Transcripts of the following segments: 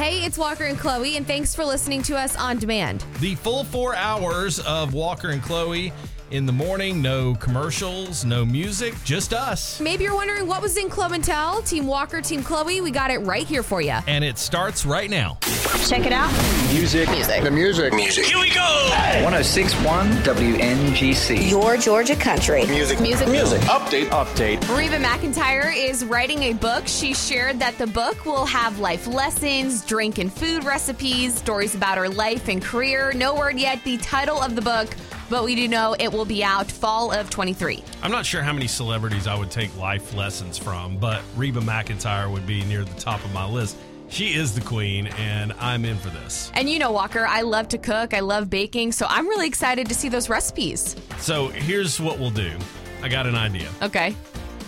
Hey, it's Walker and Chloe, and thanks for listening to us on demand. The full four hours of Walker and Chloe in the morning. No commercials, no music, just us. Maybe you're wondering what was in Club and Tell, Team Walker, Team Chloe. We got it right here for you. And it starts right now. Check it out. Music. Music. The music. Music. Here we go. 1061 WNGC. Your Georgia country. Music. Music. Music. Update. Update. Reba McEntire is writing a book. She shared that the book will have life lessons, drink and food recipes, stories about her life and career. No word yet the title of the book, but we do know it will be out fall of 23. I'm not sure how many celebrities I would take life lessons from, but Reba McEntire would be near the top of my list. She is the queen, and I'm in for this. And you know, Walker, I love to cook, I love baking, so I'm really excited to see those recipes. So here's what we'll do. I got an idea. Okay,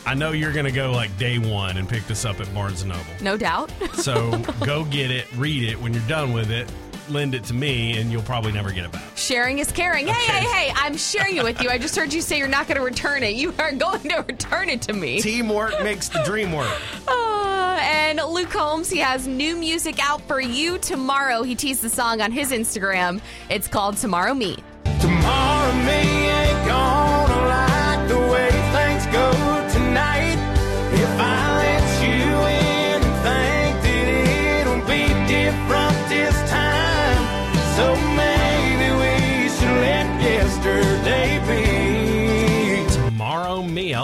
I know you're going to go like day one and pick this up at Barnes & Noble. no doubt. So go get it, read it. When you're done with it, lend it to me, and you'll probably never get it back. Sharing is caring. Hey, Okay. hey, hey, I'm sharing it with you. I just heard you say you're not going to return it. You are going to return it to me. Teamwork makes the dream work. Uh, and Luke Combs, he has new music out for you tomorrow. He teased the song on his Instagram. It's called Tomorrow Me. Tomorrow me ain't gonna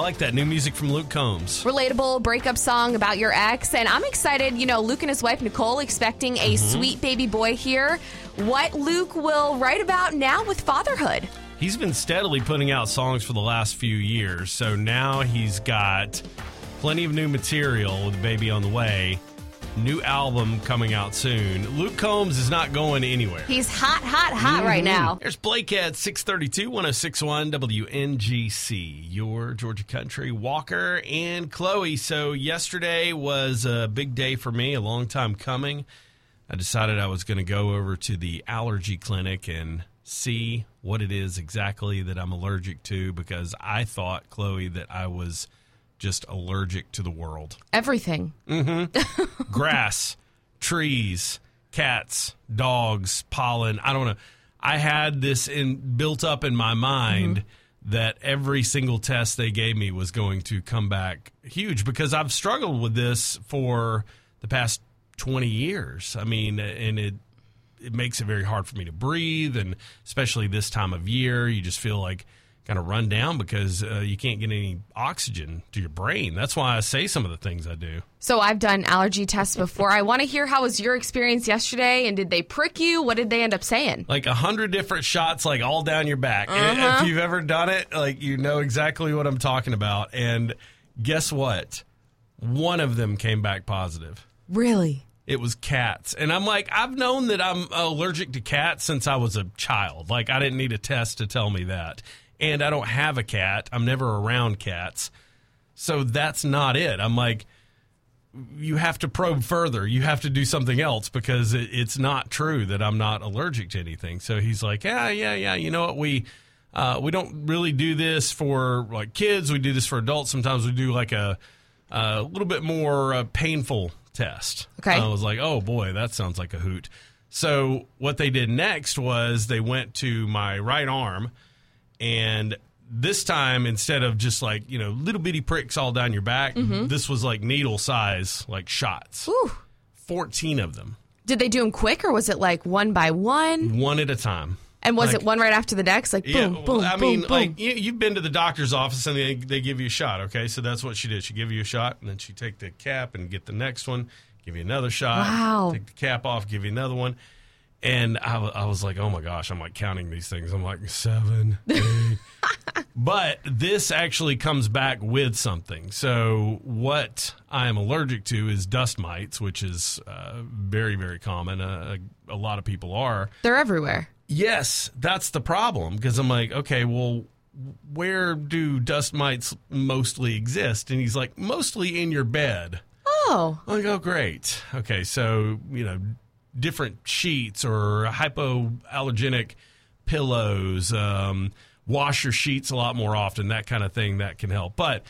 like that new music from Luke Combs. Relatable breakup song about your ex. And I'm excited, you know, Luke and his wife Nicole expecting a mm-hmm. sweet baby boy here. What Luke will write about now with fatherhood. He's been steadily putting out songs for the last few years, so now he's got plenty of new material with a Baby on the Way. New album coming out soon. Luke Combs is not going anywhere. He's hot, hot, hot right mm-hmm. now. There's Blake at 632 1061 WNGC, your Georgia Country Walker and Chloe. So, yesterday was a big day for me, a long time coming. I decided I was going to go over to the allergy clinic and see what it is exactly that I'm allergic to because I thought, Chloe, that I was just allergic to the world Everything. Mm-hmm. grass, trees, cats, dogs, pollen. I don't know. I had this in built up in my mind mm-hmm. that every single test they gave me was going to come back huge because I've struggled with this for the past 20 years. I mean, and it it makes it very hard for me to breathe and especially this time of year, you just feel like kind of run down because uh, you can't get any oxygen to your brain. That's why I say some of the things I do. So I've done allergy tests before. I want to hear how was your experience yesterday and did they prick you? What did they end up saying? like a hundred different shots, like all down your back. Uh-huh. If you've ever done it, like you know exactly what I'm talking about. And guess what? One of them came back positive. Really? It was cats. And I'm like, I've known that I'm allergic to cats since I was a child. Like, I didn't need a test to tell me that. And I don't have a cat. I'm never around cats. So that's not it. I'm like, you have to probe further. You have to do something else because it, it's not true that I'm not allergic to anything. So he's like, yeah, yeah, yeah. You know what? We uh, we don't really do this for like kids. We do this for adults. Sometimes we do like a a little bit more uh, painful test. Okay. I was like, oh boy, that sounds like a hoot. So what they did next was they went to my right arm and this time instead of just like you know little bitty pricks all down your back mm-hmm. this was like needle size like shots Whew. 14 of them Did they do them quick or was it like one by one? one at a time And was Like- it one right after the next? Like boom, yeah, boom, I mean, boom. like you, you've been to the doctor's office and they, they give you a shot. Okay, so that's what she did. She give you a shot, and then she take the cap and get the next one, give you another shot. Wow. Take the cap off, give you another one, and I, I was like, oh my gosh, I'm like counting these things. I'm like seven, eight. but this actually comes back with something. So what I am allergic to is dust mites, which is uh, very very common. Uh, a lot of people are. They're everywhere. Yes, that's the problem because I'm like, okay, well, where do dust mites mostly exist? And he's like, mostly in your bed. Oh, I'm like, oh, great. Okay, so, you know, different sheets or hypoallergenic pillows, um, wash your sheets a lot more often, that kind of thing that can help. But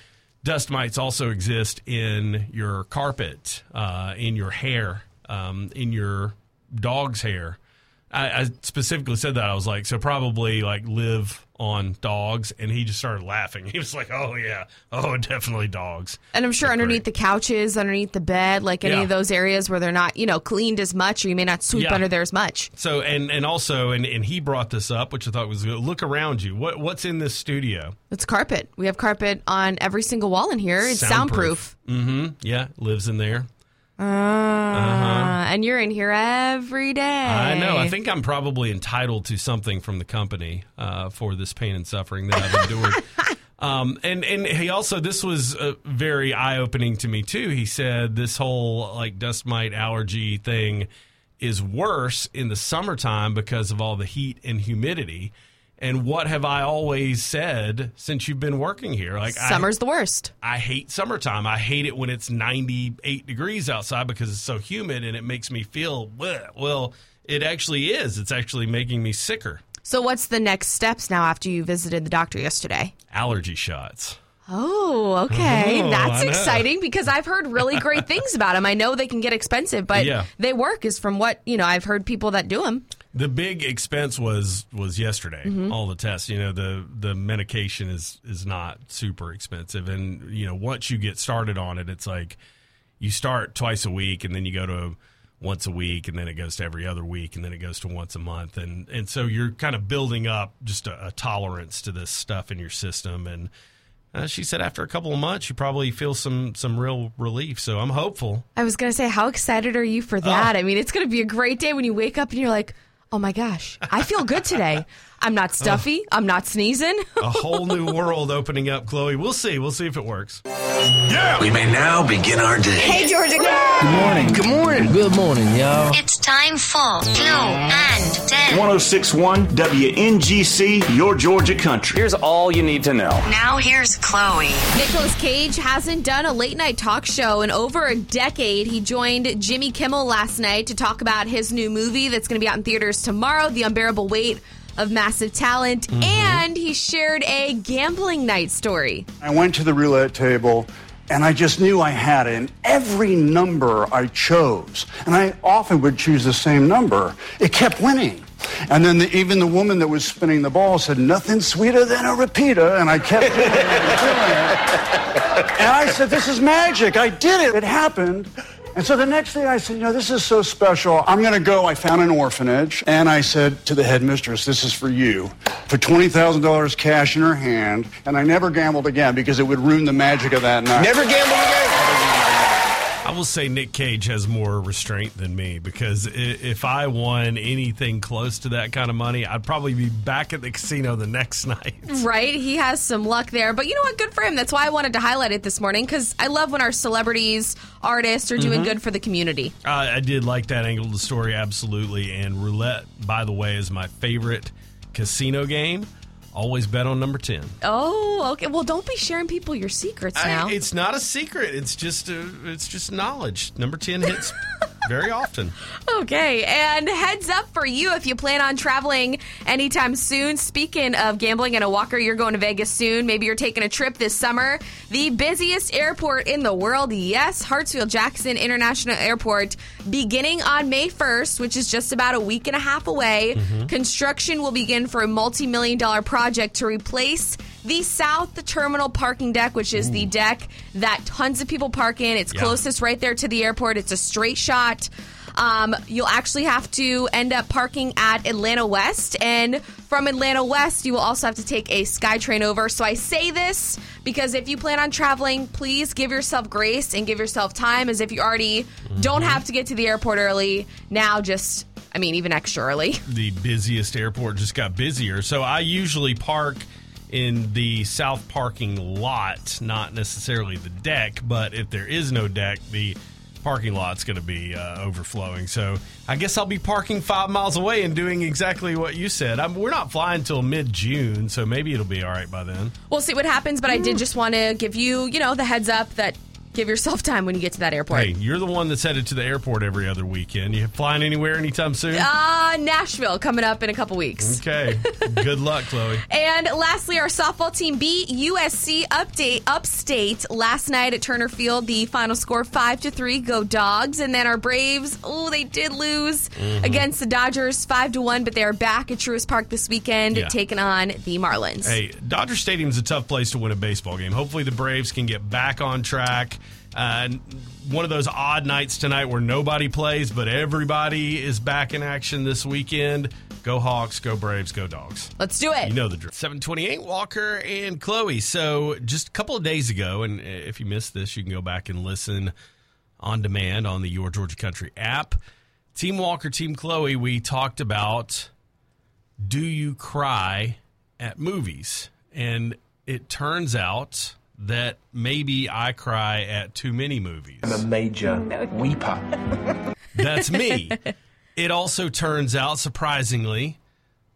dust mites also exist in your carpet, uh, in your hair. um, in your dog's hair. I, I specifically said that. I was like, so probably like live on dogs, and he just started laughing. He was like, oh yeah, oh definitely dogs. And I'm sure They're underneath great. the couches, underneath the bed, like any Yeah. of those areas where they're not, you know, cleaned as much, or you may not sweep Yeah. under there as much. So and and also and and he brought this up, which I thought was good. Look around you. What what's in this studio? It's carpet. We have carpet on every single wall in here. It's soundproof. Mm-hmm. Yeah, lives in there. Uh, and you're in here every day. I know. I think I'm probably entitled to something from the company uh, for this pain and suffering that I've endured. um, and and he also this was uh, very eye opening to me too. He said this whole like dust mite allergy thing is worse in the summertime because of all the heat and humidity. And what have I always said since you've been working here? Like I- Summer's the worst. I hate summertime. I hate it when it's 98 degrees outside because it's so humid and it makes me feel bleh. well. It actually is. It's actually making me sicker. So, what's the next steps now after you visited the doctor yesterday? Allergy shots. Oh, okay. Oh, That's exciting because I've heard really great things about them. I know they can get expensive, but Yeah. they work, is from what, you know, I've heard people that do them. The big expense was was yesterday. Mm-hmm. All the tests. You know, the the medication is is not super expensive, and you know once you get started on it, it's like you start twice a week, and then you go to once a week, and then it goes to every other week, and then it goes to once a month, and and so you're kind of building up just a, a tolerance to this stuff in your system, and. Uh, she said after a couple of months, you probably feel some some real relief. So I'm hopeful. I was going to say, how excited are you for that? Oh. I mean, it's going to be a great day when you wake up and you're like, oh my gosh, I feel good today. I'm not uh. stuffy. I'm not sneezing. A whole new world opening up, Chloe. We'll see. We'll see if it works. We may now begin our day. Hey, Georgia. Good morning. Good morning. Good morning, y'all. It's time for Clue and Den. 1061 WNGC, your Georgia country. Here's all you need to know. Now here's Chloe. Nicolas Cage hasn't done a late night talk show in over a decade. He joined Jimmy Kimmel last night to talk about his new movie that's going to be out in theaters tomorrow, The Unbearable Weight of Massive Talent. Mm-hmm. And he shared a gambling night story. I went to the roulette table and I just knew I had it. And every number I chose, and I often would choose the same number, it kept winning. And then the, even the woman that was spinning the ball said, nothing sweeter than a repeater. And I kept doing doing it. And I said, this is magic. I did it. It happened. And so the next day I said, you know, this is so special. I'm going to go. I found an orphanage. And I said to the headmistress, this is for you. Put $20,000 cash in her hand. And I never gambled again because it would ruin the magic of that night. Never gamble again. I will say Nick Cage has more restraint than me because if I won anything close to that kind of money, I'd probably be back at the casino the next night. Right? He has some luck there. But you know what? Good for him. That's why I wanted to highlight it this morning because I love when our celebrities, artists are doing good for the community. Uh, I did like that angle of the story, absolutely. And roulette, by the way, is my favorite casino game. Always bet on number 10. Oh, okay. Well, don't be sharing people your secrets now. I, it's not a secret. It's just a, it's just knowledge. Number 10 hits very often. Okay, and heads up for you if you plan on traveling anytime soon. Speaking of gambling and a walker, you're going to Vegas soon. Maybe you're taking a trip this summer. The busiest airport in the world, yes, Hartsfield Jackson International Airport, beginning on May 1st, which is just about a week and a half away. Mm-hmm. Construction will begin for a multi million dollar project to replace the South the Terminal parking deck, which is the deck that tons of people park in. It's Yeah. closest right there to the airport. It's a straight shot. Um, you'll actually have to end up parking at Atlanta West, and from Atlanta West, you will also have to take a SkyTrain over. So I say this because if you plan on traveling, please give yourself grace and give yourself time, as if you already don't have to get to the airport early. Now, just I mean, even extra early. the busiest airport just got busier. So I usually park in the south parking lot, not necessarily the deck, but if there is no deck, the parking lot's going to be uh, overflowing. So I guess I'll be parking five miles away and doing exactly what you said. I'm, we're not flying till mid June, so maybe it'll be all right by then. We'll see what happens, but I did just want to give you, you know, the heads up that Give yourself time when you get to that airport. Hey, you're the one that's headed to the airport every other weekend. You flying anywhere anytime soon? Uh, Nashville coming up in a couple weeks. Okay. Good luck, Chloe. And lastly, our softball team beat USC update upstate last night at Turner Field. The final score five to three. Go dogs. And then our Braves, oh, they did lose Mm-hmm. against the Dodgers five to one, but they are back at Truist Park this weekend, Yeah. taking on the Marlins. Hey, Dodger Stadium's a tough place to win a baseball game. Hopefully, the Braves can get back on track. Uh, one of those odd nights tonight where nobody plays, but everybody is back in action this weekend. Go Hawks, go Braves, go Dogs. Let's do it. You know the drill. 728 Walker and Chloe. So, just a couple of days ago, and if you missed this, you can go back and listen on demand on the Your Georgia Country app. Team Walker, Team Chloe, we talked about do you cry at movies? And it turns out that maybe I cry at too many movies. I'm a major weeper. That's me. it also turns out, surprisingly,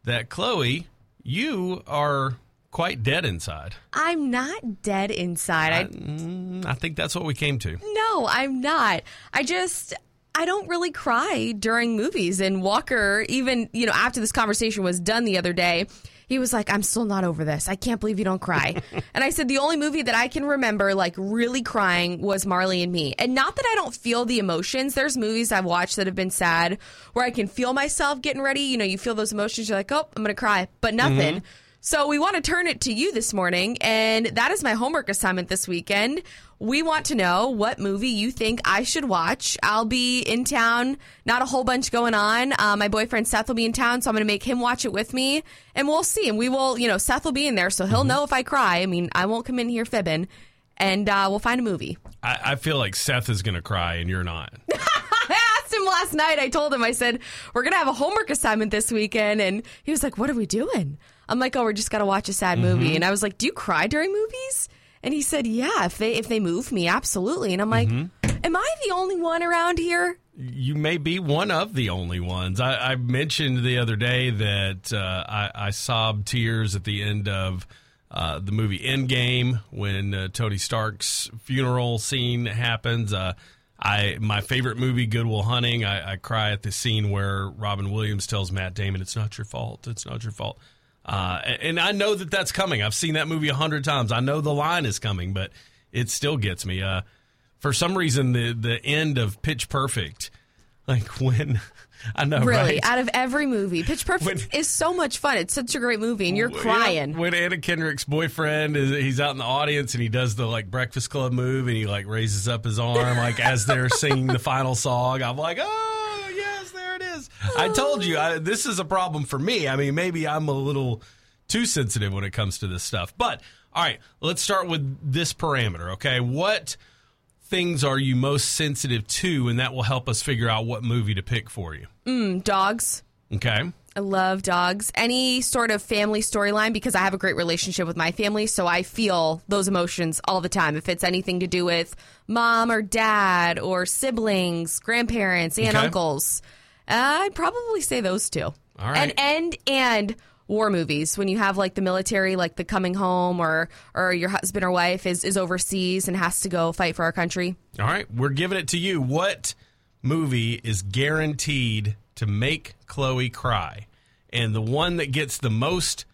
that Chloe, you are quite dead inside. I'm not dead inside. I, Mm, I think that's what we came to. no, I'm not. I just. I don't really cry during movies. And Walker, even, you know, after this conversation was done the other day, he was like, I'm still not over this. I can't believe you don't cry. and I said, the only movie that I can remember, like, really crying was Marley and Me. And not that I don't feel the emotions. There's movies I've watched that have been sad where I can feel myself getting ready. You know, you feel those emotions. You're like, oh, I'm going to cry, but mm-hmm. nothing. So we want to turn it to you this morning, and that is my homework assignment this weekend. We want to know what movie you think I should watch. I'll be in town, not a whole bunch going on. Uh, my boyfriend Seth will be in town, so I'm going to make him watch it with me, and we'll see. And we will, you know, Seth will be in there, so he'll know if I cry. I mean, I won't come in here fibbing, and uh, we'll find a movie. I, I feel like Seth is going to cry and you're not. I asked him last night. I told him, I said, we're going to have a homework assignment this weekend. And he was like, what are we doing? I'm like, oh, we're just going to watch a sad movie. And I was like, do you cry during movies? And he said, yeah, if they, if they move me, absolutely. And I'm like, am I the only one around here? you may be one of the only ones. I, I mentioned the other day that uh, I, I sobbed tears at the end of uh, the movie Endgame when uh, Tony Stark's funeral scene happens. Uh, I my favorite movie, Good Will Hunting. I, I cry at the scene where Robin Williams tells Matt Damon, "It's not your fault. It's not your fault." Uh, and I know that that's coming. I've seen that movie a hundred times. I know the line is coming, but it still gets me. Uh, for some reason, the the end of Pitch Perfect, like when I know, Really, right? out of every movie, Pitch Perfect When- is so much fun. It's such a great movie, and you're Yeah, crying. when Anna Kendrick's boyfriend is he's out in the audience and he does the like Breakfast Club move and he like raises up his arm like as they're singing the final song. I'm like, oh yes, there it is. I told you I, this is a problem for me. I mean, maybe I'm a little too sensitive when it comes to this stuff. But all right, let's start with this parameter. Okay, what things are you most sensitive to, and that will help us figure out what movie to pick for you. Mm, dogs. Okay. I love dogs. Any sort of family storyline because I have a great relationship with my family, so I feel those emotions all the time. If it's anything to do with mom or dad or siblings, grandparents, and Okay. uncles, I'd probably say those two. All right. And and and war movies when you have like the military, like the coming home, or or your husband or wife is is overseas and has to go fight for our country. All right, we're giving it to you. What movie is guaranteed to make Chloe cry? And the one that gets the most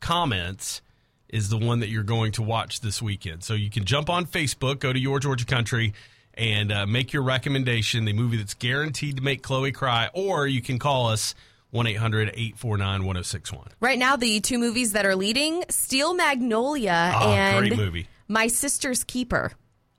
comments is the one that you're going to watch this weekend. So you can jump on Facebook, go to Your Georgia Country, and uh, make your recommendation, the movie that's guaranteed to make Chloe cry, or you can call us 1 800 849 1061. Right now, the two movies that are leading: Steel Magnolia Ah, and great movie. My Sister's Keeper.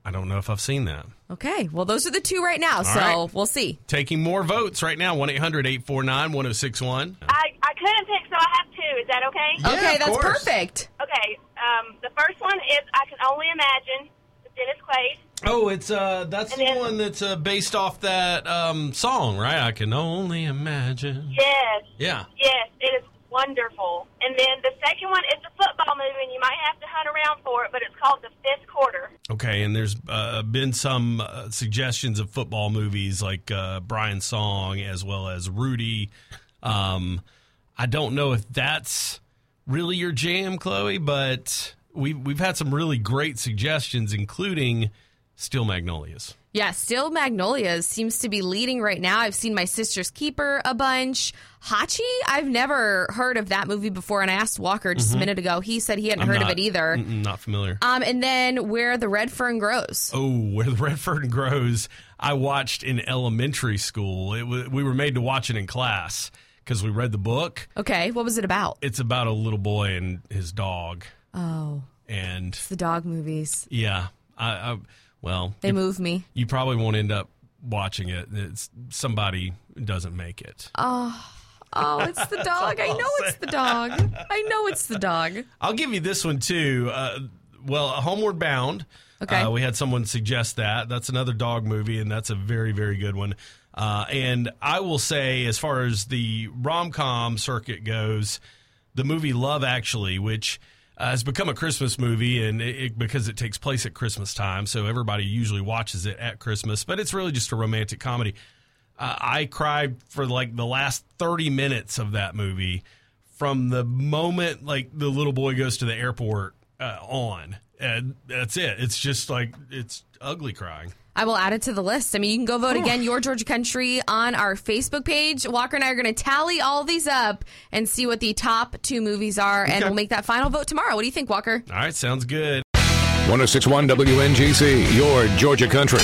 I don't know if I've seen that. Okay, well, those are the two right now, so right. we'll see. Taking more votes right now 1 800 849 1061. I, I couldn't pick, so I have two. Is that okay? okay, of that's course. perfect. Okay. Um, the first one is I Can Only Imagine with Dennis Quaid. Oh, it's uh that's And the then- one that's uh, based off that um song, right? I can only imagine. Yes. Yeah. Yes, it is wonderful. And then the second one is a football movie, and you might have to hunt around for it, but it's called The Fifth Quarter. Okay, and there's uh, been some uh, suggestions of football movies like uh, Brian's Song as well as Rudy. Um, I don't know if that's really your jam, Chloe, but we've we've had some really great suggestions, including Steel Magnolias. Yeah, Steel Magnolias seems to be leading right now. I've seen My Sister's Keeper a bunch. Hachi, I've never heard of that movie before, and I asked Walker just a minute ago. He said he hadn't Mm-hmm. I'm heard not- of it either. not familiar. Um, and then Where the Red Fern Grows. Oh, where the red fern grows, I watched in elementary school. It was, we were made to watch it in class because we read the book. Okay, what was it about? It's about a little boy and his dog, Oh, and it's the dog movies. yeah, I, I well, They you, move me. you probably won't end up watching it. It's somebody doesn't make it. Oh, Oh, it's the dog. I know it's the dog. I know it's the dog. I'll give you this one too. Uh, well, Homeward Bound. Okay. Uh, we had someone suggest that. That's another dog movie, and that's a very, very good one. Uh, and I will say, as far as the rom com circuit goes, the movie Love Actually, which uh, has become a Christmas movie, and it, it- because it takes place at Christmas time, so everybody usually watches it at Christmas. But it's really just a romantic comedy. Uh, I cried for like the last thirty minutes of that movie, from the moment like the little boy goes to the airport uh, on, and that's it. It's just like it's ugly crying. I will add it to the list. I mean, you can go vote again, Your Georgia Country, on our Facebook page. Walker and I are going to tally all these up and see what the top two movies are, and we'll make that final vote tomorrow. What do you think, Walker? All right, sounds good. 1061 WNGC, your Georgia country.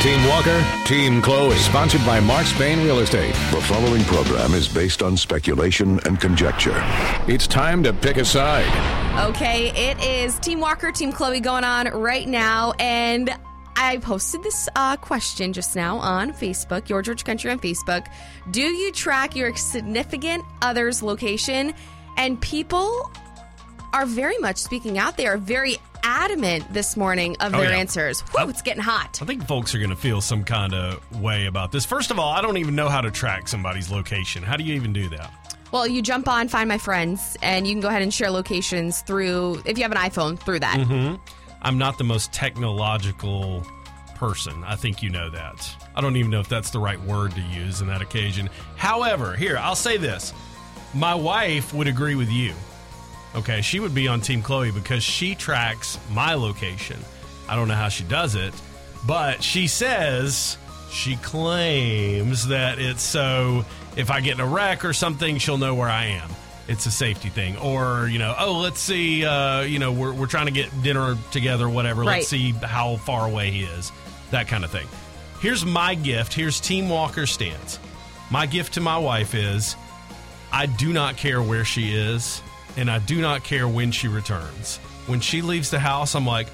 Team Walker, Team Chloe. Sponsored by Mark Spain Real Estate. The following program is based on speculation and conjecture. It's time to pick a side. Okay, it is Team Walker, Team Chloe going on right now, and I posted this uh, question just now on Facebook, Your Georgia Country on Facebook. Do you track your significant other's location? And people are very much speaking out. They are very adamant this morning of Oh, their yeah. answers. Whew, it's getting hot. I think folks are going to feel some kind of way about this. First of all, I don't even know how to track somebody's location. How do you even do that? Well, you jump on Find My Friends, and you can go ahead and share locations through, if you have an iPhone, through that. Mm-hmm. I'm not the most technological person. I think you know that. I don't even know if that's the right word to use in that occasion. However, here, I'll say this. My wife would agree with you. Okay, she would be on Team Chloe because she tracks my location. I don't know how she does it, but she says she claims that it's so if I get in a wreck or something, she'll know where I am. It's a safety thing. Or, you know, oh, let's see, uh, you know, we're, we're trying to get dinner together, whatever. Right. Let's see how far away he is. That kind of thing. Here's my gift. Here's Team Walker's stance. My gift to my wife is I do not care where she is, and I do not care when she returns. When she leaves the house, I'm like,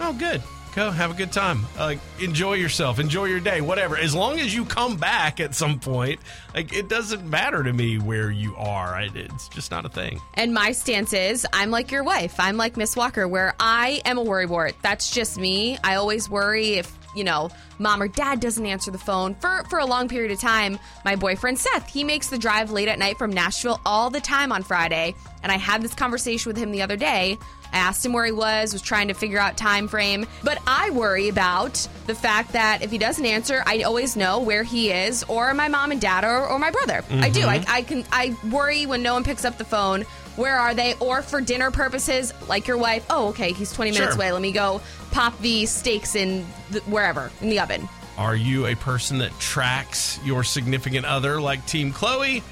oh, good. Go have a good time. Uh, like, enjoy yourself. Enjoy your day. Whatever. As long as you come back at some point, like it doesn't matter to me where you are. I, it's just not a thing. And my stance is I'm like your wife. I'm like Miss Walker, where I am a worrywart. That's just me. I always worry if, you know, mom or dad doesn't answer the phone. For for a long period of time, my boyfriend Seth, he makes the drive late at night from Nashville all the time on Friday. And I had this conversation with him the other day. I asked him where he was, was trying to figure out time frame. But I worry about the fact that if he doesn't answer, I always know where he is, or my mom and dad, or, or my brother. I do. I, mm-hmm. I can. I worry when no one picks up the phone. Where are they? Or for dinner purposes, like your wife. Oh, okay, he's twenty minutes Sure. away. Let me go pop the steaks in the, wherever in the oven. Are you a person that tracks your significant other like Team Chloe,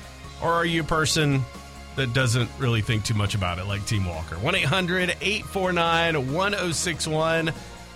or are you a person that doesn't really think too much about it like Team Walker? 1 800 849 1061.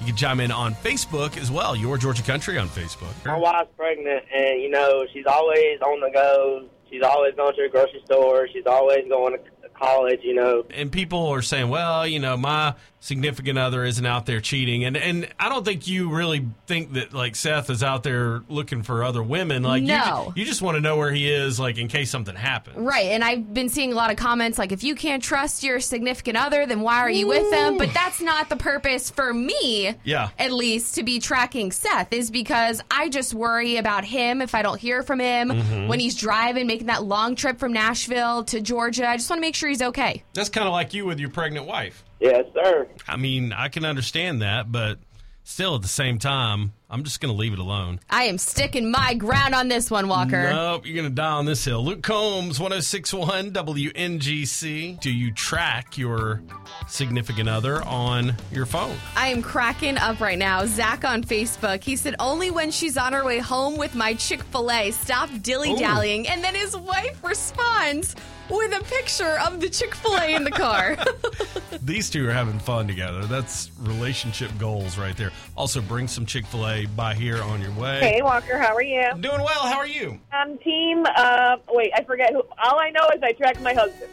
You can chime in on Facebook as well. Your Georgia Country on Facebook. My wife's pregnant, and you know she's always on the go. She's always going to the grocery store. She's always going to college. You know, and people are saying, "Well, you know, my significant other isn't out there cheating," and and I don't think you really think that like Seth is out there looking for other women. Like, No. you, you just want to know where he is, like in case something happens. Right, and I've been seeing a lot of comments like, if you can't trust your significant other, then why are you with them? But that's not the purpose for me, Yeah. at least, to be tracking Seth, is because I just worry about him if I don't hear from him Mhm. when he's driving, making that long trip from Nashville to Georgia. I just want to make sure he's okay. That's kind of like you with your pregnant wife. Yes, sir. I mean, I can understand that, but still at the same time, I'm just going to leave it alone. I am sticking my ground on this one, Walker. Nope, you're going to die on this hill. Luke Combs, 1061 WNGC. Do you track your significant other on your phone? I am cracking up right now. Zach on Facebook, he said, only when she's on her way home with my Chick fil A, stop dilly dallying. And then his wife responds with a picture of the Chick fil A in the car. These two are having fun together. That's relationship goals right there. Also, bring some Chick fil A by here on your way. Hey, Walker, how are you? Doing well. How are you? I'm team, uh, wait, I forget who. All I know is I track my husband.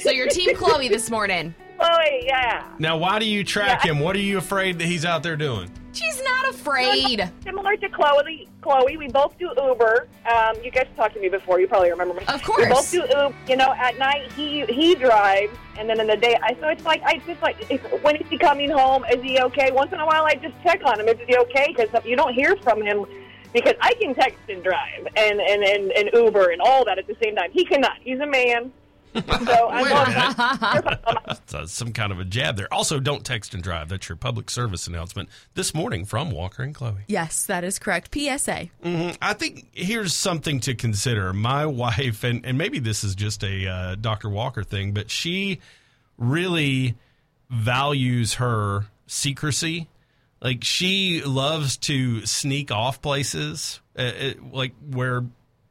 so you're Team Chloe this morning. Chloe, yeah. Now, why do you track Yeah, I- him? What are you afraid that he's out there doing? She's not afraid. Similar to Chloe, Chloe, we both do Uber. Um, you guys talked to me before. You probably remember me. Of course. We both do Uber. You know, at night he he drives, and then in the day, I so it's like I just like if, when is he coming home? Is he okay? Once in a while, I just check on him. Is he okay? Because you don't hear from him. Because I can text and drive and, and, and, and Uber and all that at the same time. He cannot. He's a man. So I'm Wait a all- That's uh, some kind of a jab there. Also, don't text and drive. That's your public service announcement this morning from Walker and Chloe. Yes, that is correct. PSA. hmm I think here's something to consider. My wife, and, and maybe this is just a uh, Dr. Walker thing, but she really values her secrecy. Like she loves to sneak off places, uh, uh, like where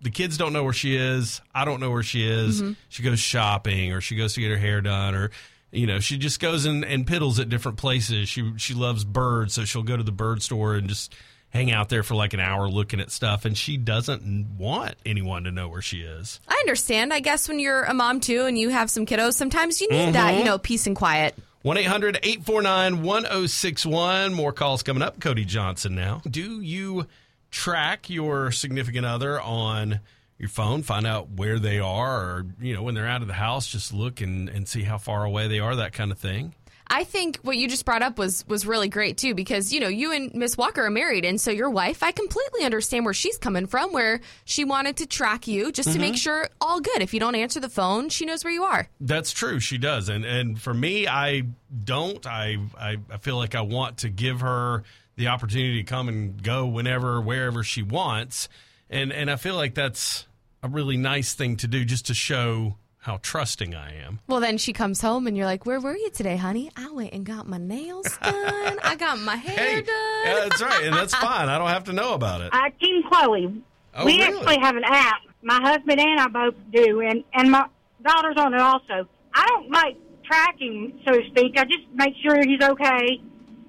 the kids don't know where she is. I don't know where she is. Mhm. She goes shopping, or she goes to get her hair done, or you know, she just goes and, and piddles at different places. She she loves birds, so she'll go to the bird store and just hang out there for like an hour looking at stuff. And she doesn't want anyone to know where she is. I understand. I guess when you're a mom too and you have some kiddos, sometimes you need that, Mhm. you know, peace and quiet. 1 800 849 1061. More calls coming up. Cody Johnson now. Do you track your significant other on your phone? Find out where they are, or, you know, when they're out of the house, just look and, and see how far away they are, that kind of thing. I think what you just brought up was was really great too because you know you and Miss Walker are married and so your wife I completely understand where she's coming from where she wanted to track you just to Mhm. make sure all good if you don't answer the phone she knows where you are. That's true. She does, and and for me, I don't. I I, I feel like I want to give her the opportunity to come and go whenever, wherever she wants, and and I feel like that's a really nice thing to do, just to show how trusting I am. Well then she comes home and you're like where were you today honey? I went and got my nails done. I got my hair done. Yeah, that's right, and that's fine. I don't have to know about it. Uh, Team Chloe. Oh, we really? actually have an app. My husband and I both do, and and my daughter's on it also. I don't like tracking, so to speak. I just make sure he's okay,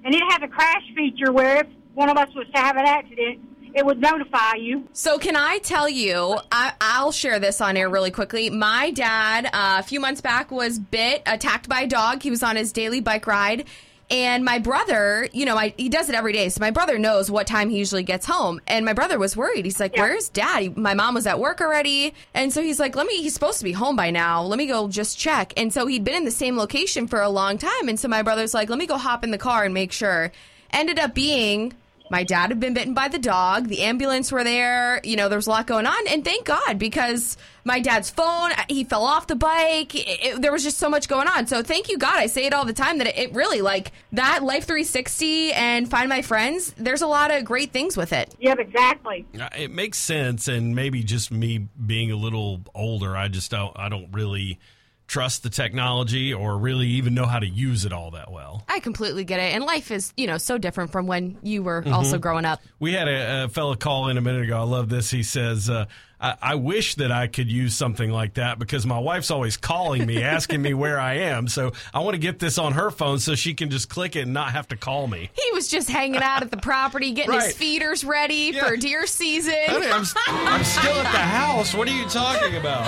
and it has a crash feature where if one of us was to have an accident, it would notify you. So can I tell you? I, I'll share this on air really quickly. My dad, uh, a few months back, was bit, attacked by a dog. He was on his daily bike ride. And my brother, you know, I, he does it every day. So my brother knows what time he usually gets home. And my brother was worried. He's like, "Where's dad?" My mom was at work already, and so he's like, "Let me." He's supposed to be home by now. Let me go just check. And so he'd been in the same location for a long time. And so my brother's like, "Let me go hop in the car and make sure." Ended up being my dad had been bitten by the dog. The ambulance were there. You know, there was a lot going on. And thank God because my dad's phone, he fell off the bike. It- it- there was just so much going on. So thank you, God. I say it all the time that it, it really, like, that Life 360 and Find My Friends, there's a lot of great things with it. Yep, exactly. It makes sense, and maybe just me being a little older, I just don't. I don't really trust the technology or really even know how to use it all that well. I completely get it. And life is, you know, so different from when you were Mhm. also growing up. We had a, a fella call in a minute ago. I love this. He says, uh, I, I wish that I could use something like that because my wife's always calling me, asking me where I am. So I want to get this on her phone so she can just click it and not have to call me. He was just hanging out at the property, getting his feeders ready for deer season. Honey, I'm, I'm still at the house. What are you talking about?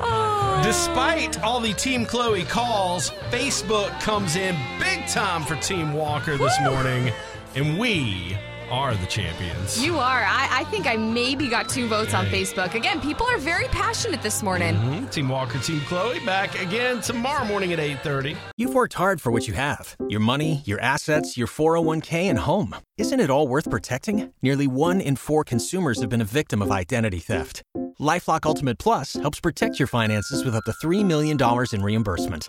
Despite all the Team Chloe calls, Facebook comes in big time for Team Walker this morning, and we are the champions. You are. I, I think I maybe got two votes on Facebook. Again, people are very passionate this morning. Mhm. Team Walker, Team Chloe, back again tomorrow morning at 8.30. You've worked hard for what you have your money, your assets, your 401k, and home. Isn't it all worth protecting? Nearly one in four consumers have been a victim of identity theft. LifeLock Ultimate Plus helps protect your finances with up to $3 million in reimbursement.